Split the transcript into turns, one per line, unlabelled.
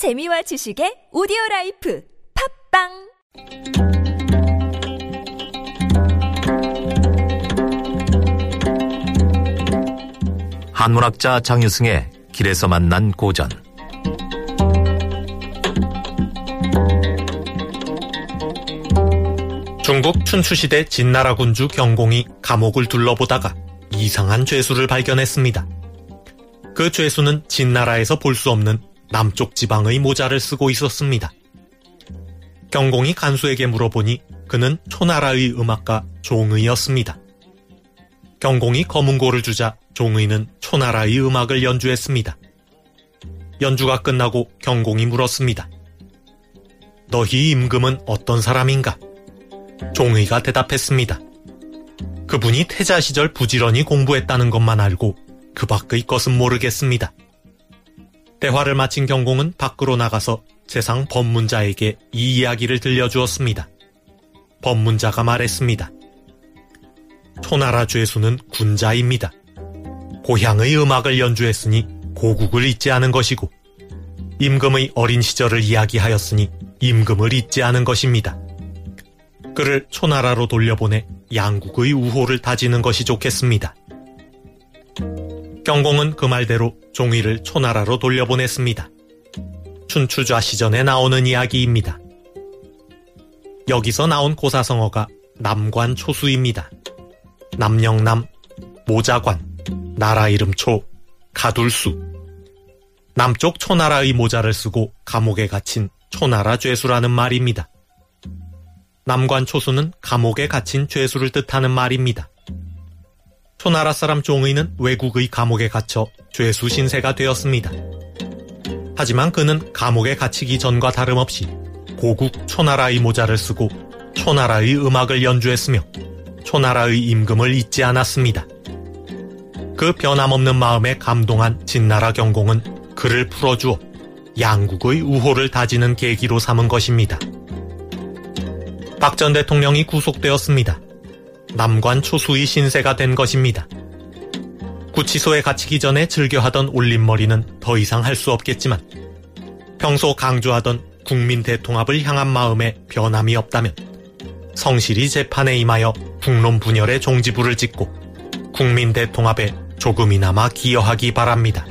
재미와 지식의 오디오 라이프 팝빵
한문학자 장유승의 길에서 만난 고전
중국 춘추시대 진나라 군주 경공이 감옥을 둘러보다가 이상한 죄수를 발견했습니다. 그 죄수는 진나라에서 볼 수 없는 남쪽 지방의 모자를 쓰고 있었습니다. 경공이 간수에게 물어보니 그는 초나라의 음악가 종의였습니다. 경공이 검은고를 주자 종의는 초나라의 음악을 연주했습니다. 연주가 끝나고 경공이 물었습니다. 너희 임금은 어떤 사람인가? 종의가 대답했습니다. 그분이 태자 시절 부지런히 공부했다는 것만 알고 그 밖의 것은 모르겠습니다. 대화를 마친 경공은 밖으로 나가서 세상 법문자에게 이 이야기를 들려주었습니다. 법문자가 말했습니다. 초나라 죄수는 군자입니다. 고향의 음악을 연주했으니 고국을 잊지 않은 것이고 임금의 어린 시절을 이야기하였으니 임금을 잊지 않은 것입니다. 그를 초나라로 돌려보내 양국의 우호를 다지는 것이 좋겠습니다. 경공은 그 말대로 종이를 초나라로 돌려보냈습니다. 춘추좌 시전에 나오는 이야기입니다. 여기서 나온 고사성어가 남관 초수입니다. 남영남, 모자관, 나라 이름 초, 가둘수. 남쪽 초나라의 모자를 쓰고 감옥에 갇힌 초나라 죄수라는 말입니다. 남관 초수는 감옥에 갇힌 죄수를 뜻하는 말입니다. 초나라 사람 종의는 외국의 감옥에 갇혀 죄수 신세가 되었습니다. 하지만 그는 감옥에 갇히기 전과 다름없이 고국 초나라의 모자를 쓰고 초나라의 음악을 연주했으며 초나라의 임금을 잊지 않았습니다. 그 변함없는 마음에 감동한 진나라 경공은 그를 풀어주어 양국의 우호를 다지는 계기로 삼은 것입니다. 박 전 대통령이 구속되었습니다. 남관 초수의 신세가 된 것입니다. 구치소에 갇히기 전에 즐겨하던 올림머리는 더 이상 할 수 없겠지만 평소 강조하던 국민 대통합을 향한 마음에 변함이 없다면 성실히 재판에 임하여 국론 분열의 종지부를 찍고 국민 대통합에 조금이나마 기여하기 바랍니다.